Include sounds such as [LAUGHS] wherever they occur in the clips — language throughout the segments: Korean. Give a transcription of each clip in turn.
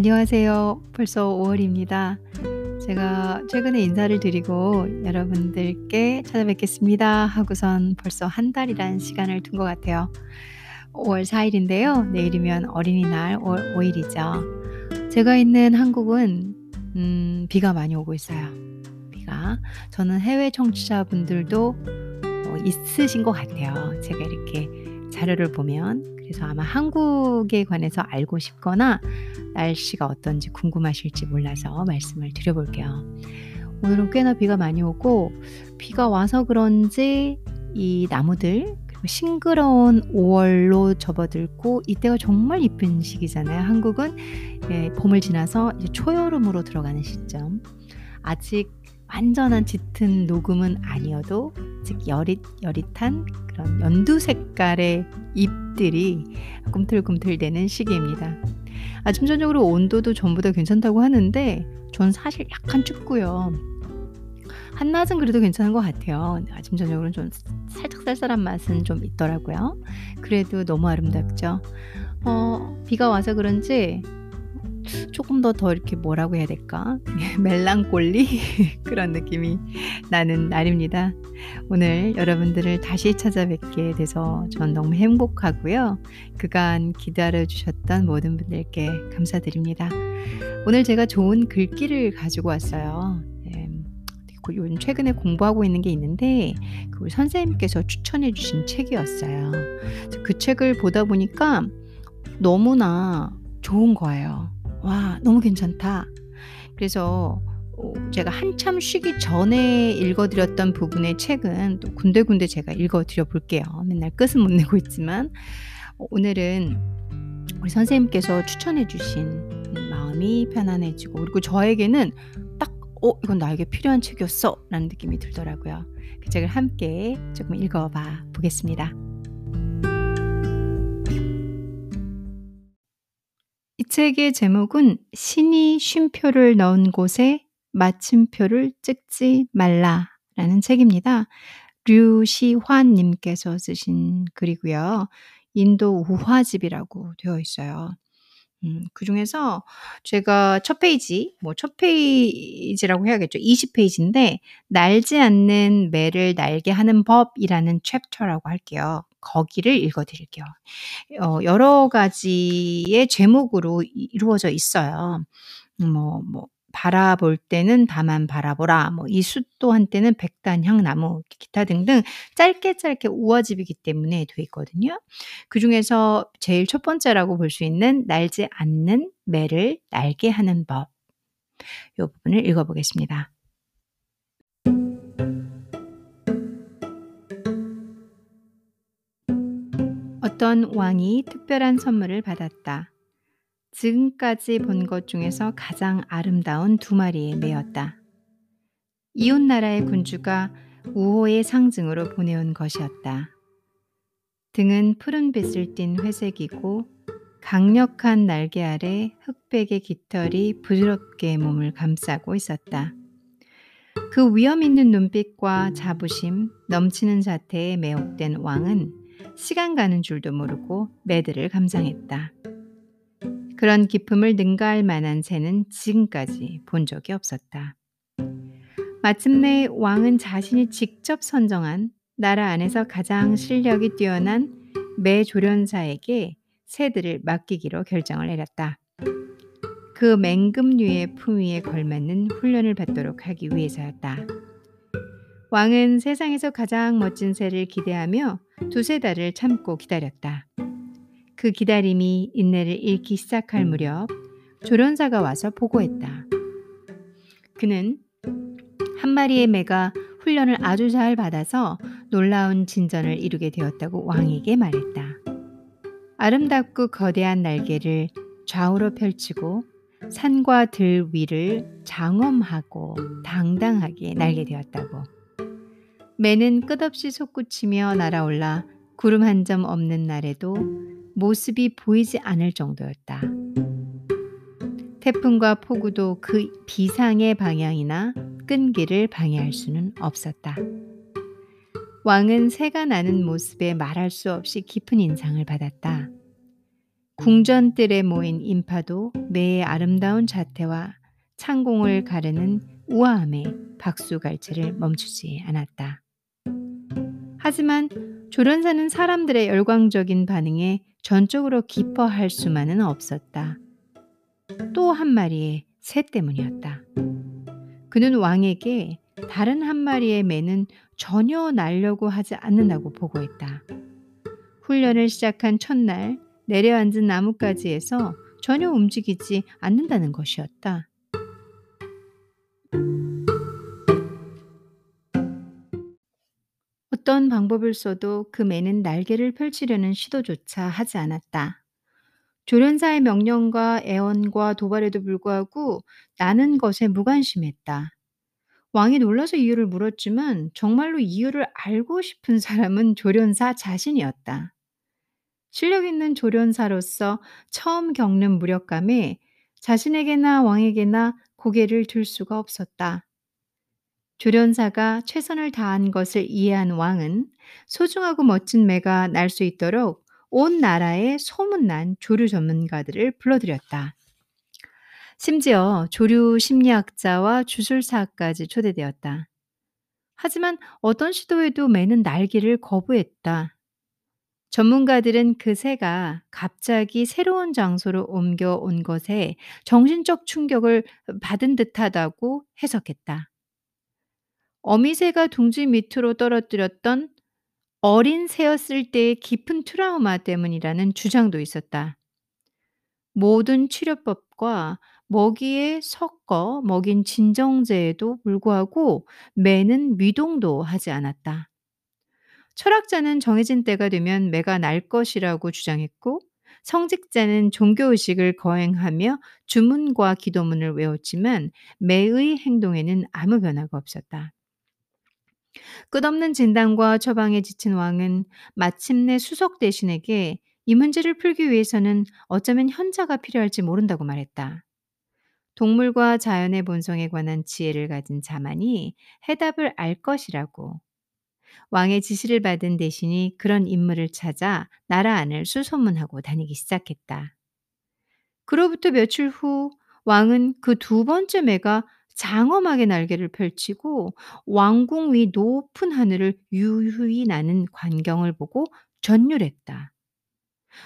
안녕하세요. 벌써 5월입니다. 제가 최근에 인사를 드리고 여러분들께 찾아뵙겠습니다 하고선 벌써 한 달이란 시간을 둔 것 같아요. 5월 4일인데요. 내일이면 어린이날 5월 5일이죠. 제가 있는 한국은 음, 비가 많이 오고 있어요. 비가. 저는 해외 청취자분들도 어, 있으신 것 같아요. 제가 이렇게 자료를 보면 그래서 아마 한국에 관해서 알고 싶거나 날씨가 어떤지 궁금하실지 몰라서 말씀을 드려볼게요. 오늘은 꽤나 비가 많이 오고 비가 와서 그런지 이 나무들 그리고 싱그러운 5월로 접어들고 이때가 정말 이쁜 시기잖아요. 한국은 예, 봄을 지나서 초여름으로 들어가는 시점. 아직 완전한 짙은 녹음은 아니어도 즉 여릿 여릿한 그런 연두 색깔의 잎들이 꿈틀꿈틀대는 시기입니다. 아침 저녁으로 온도도 전부 다 괜찮다고 하는데 전 사실 약간 춥고요. 한낮은 그래도 괜찮은 것 같아요. 아침 저녁으로는 좀 살짝 쌀쌀한 맛은 좀 있더라고요. 그래도 너무 아름답죠. 어, 비가 와서 그런지 조금 더 더 이렇게 뭐라고 해야 될까? [LAUGHS] 멜랑꼴리 [LAUGHS] 그런 느낌이 나는 날입니다. 오늘 여러분들을 다시 찾아뵙게 돼서 전 너무 행복하고요. 그간 기다려 주셨던 모든 분들께 감사드립니다. 오늘 제가 좋은 글귀를 가지고 왔어요. 네, 요즘 최근에 공부하고 있는 게 있는데 그 선생님께서 추천해 주신 책이었어요. 그 책을 보다 보니까 너무나 좋은 거예요. 와, 너무 괜찮다. 그래서 어, 제가 한참 쉬기 전에 읽어드렸던 부분의 책은 또 군데군데 제가 읽어드려 볼게요. 맨날 끝은 못 내고 있지만 어, 오늘은 우리 선생님께서 추천해 주신 마음이 편안해지고 그리고 저에게는 딱 어, 이건 나에게 필요한 책이었어 라는 느낌이 들더라고요. 그 책을 함께 조금 읽어봐 보겠습니다. 책의 제목은 신이 쉼표를 넣은 곳에 마침표를 찍지 말라라는 책입니다. 류시환님께서 쓰신 글이고요. 인도 우화집이라고 되어 있어요. 음, 그 중에서 제가 첫 페이지, 뭐 첫 페이지라고 해야겠죠. 20페이지인데, 날지 않는 매를 날게 하는 법이라는 챕터라고 할게요. 거기를 읽어 드릴게요. 어, 여러 가지의 제목으로 이루어져 있어요. 뭐, 뭐, 바라볼 때는 다만 바라보라. 뭐, 이 숫도 한때는 백단향 나무, 기타 등등 짧게 짧게 우화집이기 때문에 돼 있거든요. 그 중에서 제일 첫 번째라고 볼 수 있는 날지 않는 매를 날게 하는 법. 이 부분을 읽어보겠습니다. 어떤 왕이 특별한 선물을 받았다. 지금까지 본 것 중에서 가장 아름다운 두 마리의 매였다. 이웃 나라의 군주가 우호의 상징으로 보내온 것이었다. 등은 푸른빛을 띤 회색이고 강력한 날개 아래 흑백의 깃털이 부드럽게 몸을 감싸고 있었다. 그 위험 있는 눈빛과 자부심, 넘치는 자태에 매혹된 왕은 시간 가는 줄도 모르고 매들을 감상했다. 그런 기쁨을 능가할 만한 새는 지금까지 본 적이 없었다. 마침내 왕은 자신이 직접 선정한 나라 안에서 가장 실력이 뛰어난 매 조련사에게 새들을 맡기기로 결정을 내렸다. 그 맹금류의 품위에 걸맞는 훈련을 받도록 하기 위해서였다. 왕은 세상에서 가장 멋진 새를 기대하며 두세 달을 참고 기다렸다. 그 기다림이 인내를 잃기 시작할 무렵 조련사가 와서 보고했다. 그는 한 마리의 매가 훈련을 아주 잘 받아서 놀라운 진전을 이루게 되었다고 왕에게 말했다. 아름답고 거대한 날개를 좌우로 펼치고 산과 들 위를 장엄하고 당당하게 날게 되었다고. 매는 끝없이 솟구치며 날아올라 구름 한 점 없는 날에도 모습이 보이지 않을 정도였다. 태풍과 폭우도 그 비상의 방향이나 끈기를 방해할 수는 없었다. 왕은 새가 나는 모습에 말할 수 없이 깊은 인상을 받았다. 궁전뜰에 모인 인파도 매의 아름다운 자태와 창공을 가르는 우아함에 박수갈채를 멈추지 않았다. 하지만 조련사는 사람들의 열광적인 반응에 전적으로 기뻐할 수만은 없었다. 또 한 마리의 새 때문이었다. 그는 왕에게 다른 한 마리의 매는 전혀 날려고 하지 않는다고 보고했다. 훈련을 시작한 첫날 내려앉은 나뭇가지에서 전혀 움직이지 않는다는 것이었다. 어떤 방법을 써도 그 매는 날개를 펼치려는 시도조차 하지 않았다. 조련사의 명령과 애원과 도발에도 불구하고 나는 것에 무관심했다. 왕이 놀라서 이유를 물었지만 정말로 이유를 알고 싶은 사람은 조련사 자신이었다. 실력 있는 조련사로서 처음 겪는 무력감에 자신에게나 왕에게나 고개를 들 수가 없었다. 조련사가 최선을 다한 것을 이해한 왕은 소중하고 멋진 매가 날 수 있도록 온 나라에 소문난 조류 전문가들을 불러들였다. 심지어 조류 심리학자와 주술사까지 초대되었다. 하지만 어떤 시도에도 매는 날개를 거부했다. 전문가들은 그 새가 갑자기 새로운 장소로 옮겨온 것에 정신적 충격을 받은 듯하다고 해석했다. 어미새가 둥지 밑으로 떨어뜨렸던 어린 새였을 때의 깊은 트라우마 때문이라는 주장도 있었다. 모든 치료법과 먹이에 섞어 먹인 진정제에도 불구하고 매는 미동도 하지 않았다. 철학자는 정해진 때가 되면 매가 날 것이라고 주장했고 성직자는 종교의식을 거행하며 주문과 기도문을 외웠지만 매의 행동에는 아무 변화가 없었다. 끝없는 진단과 처방에 지친 왕은 마침내 수석 대신에게 이 문제를 풀기 위해서는 어쩌면 현자가 필요할지 모른다고 말했다. 동물과 자연의 본성에 관한 지혜를 가진 자만이 해답을 알 것이라고. 왕의 지시를 받은 대신이 그런 인물을 찾아 나라 안을 수소문하고 다니기 시작했다. 그로부터 며칠 후 왕은 그 두 번째 매가 장엄하게 날개를 펼치고 왕궁 위 높은 하늘을 유유히 나는 광경을 보고 전율했다.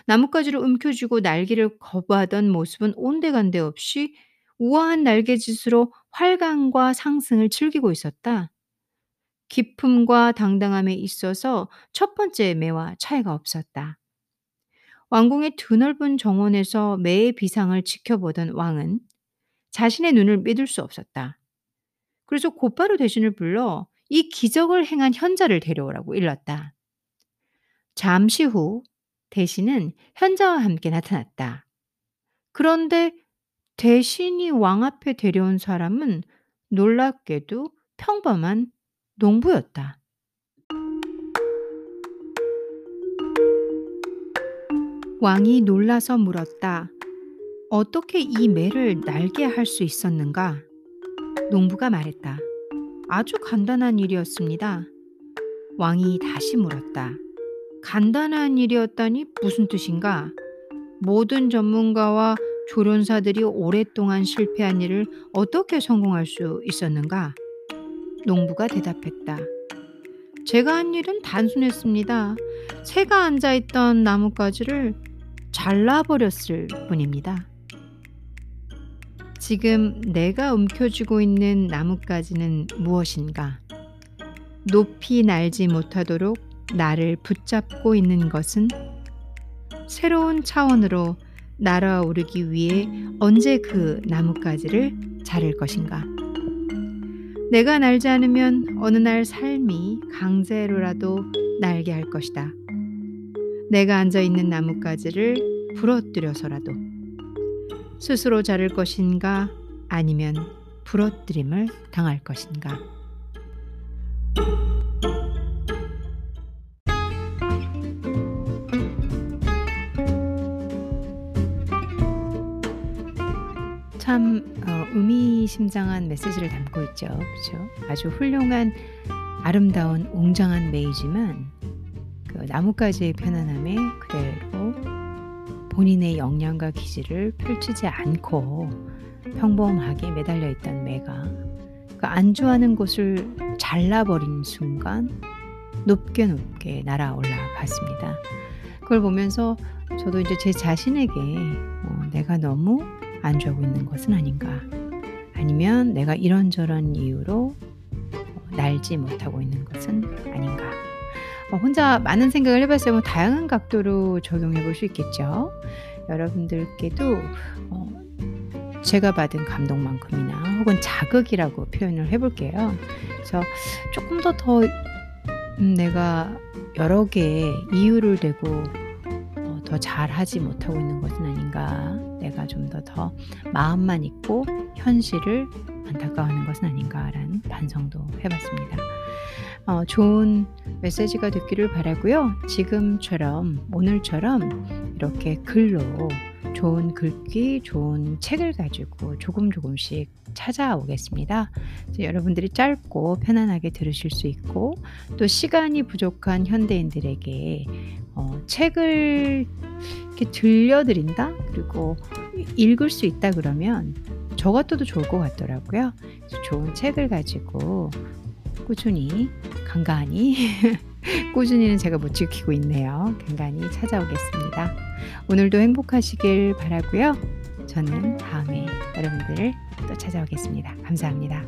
나뭇가지를 움켜쥐고 날개를 거부하던 모습은 온데간데 없이 우아한 날개짓으로 활강과 상승을 즐기고 있었다. 기품과 당당함에 있어서 첫 번째 매와 차이가 없었다. 왕궁의 드넓은 정원에서 매의 비상을 지켜보던 왕은 자신의 눈을 믿을 수 없었다. 그래서 곧바로 대신을 불러 이 기적을 행한 현자를 데려오라고 일렀다. 잠시 후 대신은 현자와 함께 나타났다. 그런데 대신이 왕 앞에 데려온 사람은 놀랍게도 평범한 농부였다. 왕이 놀라서 물었다. 어떻게 이 매를 날게 할 수 있었는가? 농부가 말했다. 아주 간단한 일이었습니다. 왕이 다시 물었다. 간단한 일이었다니 무슨 뜻인가? 모든 전문가와 조련사들이 오랫동안 실패한 일을 어떻게 성공할 수 있었는가? 농부가 대답했다. 제가 한 일은 단순했습니다. 새가 앉아있던 나뭇가지를 잘라버렸을 뿐입니다. 지금 내가 움켜쥐고 있는 나뭇가지는 무엇인가? 높이 날지 못하도록 나를 붙잡고 있는 것은 새로운 차원으로 날아오르기 위해 언제 그 나뭇가지를 자를 것인가? 내가 날지 않으면 어느 날 삶이 강제로라도 날게 할 것이다. 내가 앉아 있는 나뭇가지를 부러뜨려서라도. 스스로 자를 것인가 아니면 부러뜨림을 당할 것인가. 참 어, 의미심장한 메시지를 담고 있죠. 그렇죠? 아주 훌륭한 아름다운 웅장한 메이지만 그 나뭇가지의 편안함에 그대로 본인의 역량과 기질을 펼치지 않고 평범하게 매달려 있던 매가 그 안주하는 곳을 잘라버린 순간 높게 높게 날아 올라 갔습니다. 그걸 보면서 저도 이제 제 자신에게 어, 내가 너무 안주하고 있는 것은 아닌가 아니면 내가 이런저런 이유로 어, 날지 못하고 있는 것은 아닌가 어, 혼자 많은 생각을. 뭐 다양한 각도로 적용해 볼 수 있겠죠. 여러분들께도 어, 제가 받은 감동만큼이나 혹은 자극이라고 표현을 해볼게요. 그래서 조금 더더 음, 내가 여러 개의 이유를 대고 어, 더 잘하지 못하고 있는 것은 아닌가. 내가 좀더더 마음만 있고 현실을 안타까워하는 것은 아닌가라는 반성도 해봤습니다. 어, 좋은 메시지가 됐기를 바라고요. 지금처럼 오늘처럼 이렇게 글로 좋은 글귀, 좋은 책을 가지고 조금 조금씩 찾아오겠습니다. 여러분들이 짧고 편안하게 들으실 수 있고 또 시간이 부족한 현대인들에게 어, 책을 이렇게 들려드린다 그리고 읽을 수 있다 그러면 저 같아도 좋을 것 같더라고요. 좋은 책을 가지고 꾸준히 간간히 [LAUGHS] 꾸준히는 제가 못 지키고 있네요. 간간히 찾아오겠습니다. 오늘도 행복하시길 바라고요. 저는 다음에 여러분들을 또 찾아오겠습니다. 감사합니다.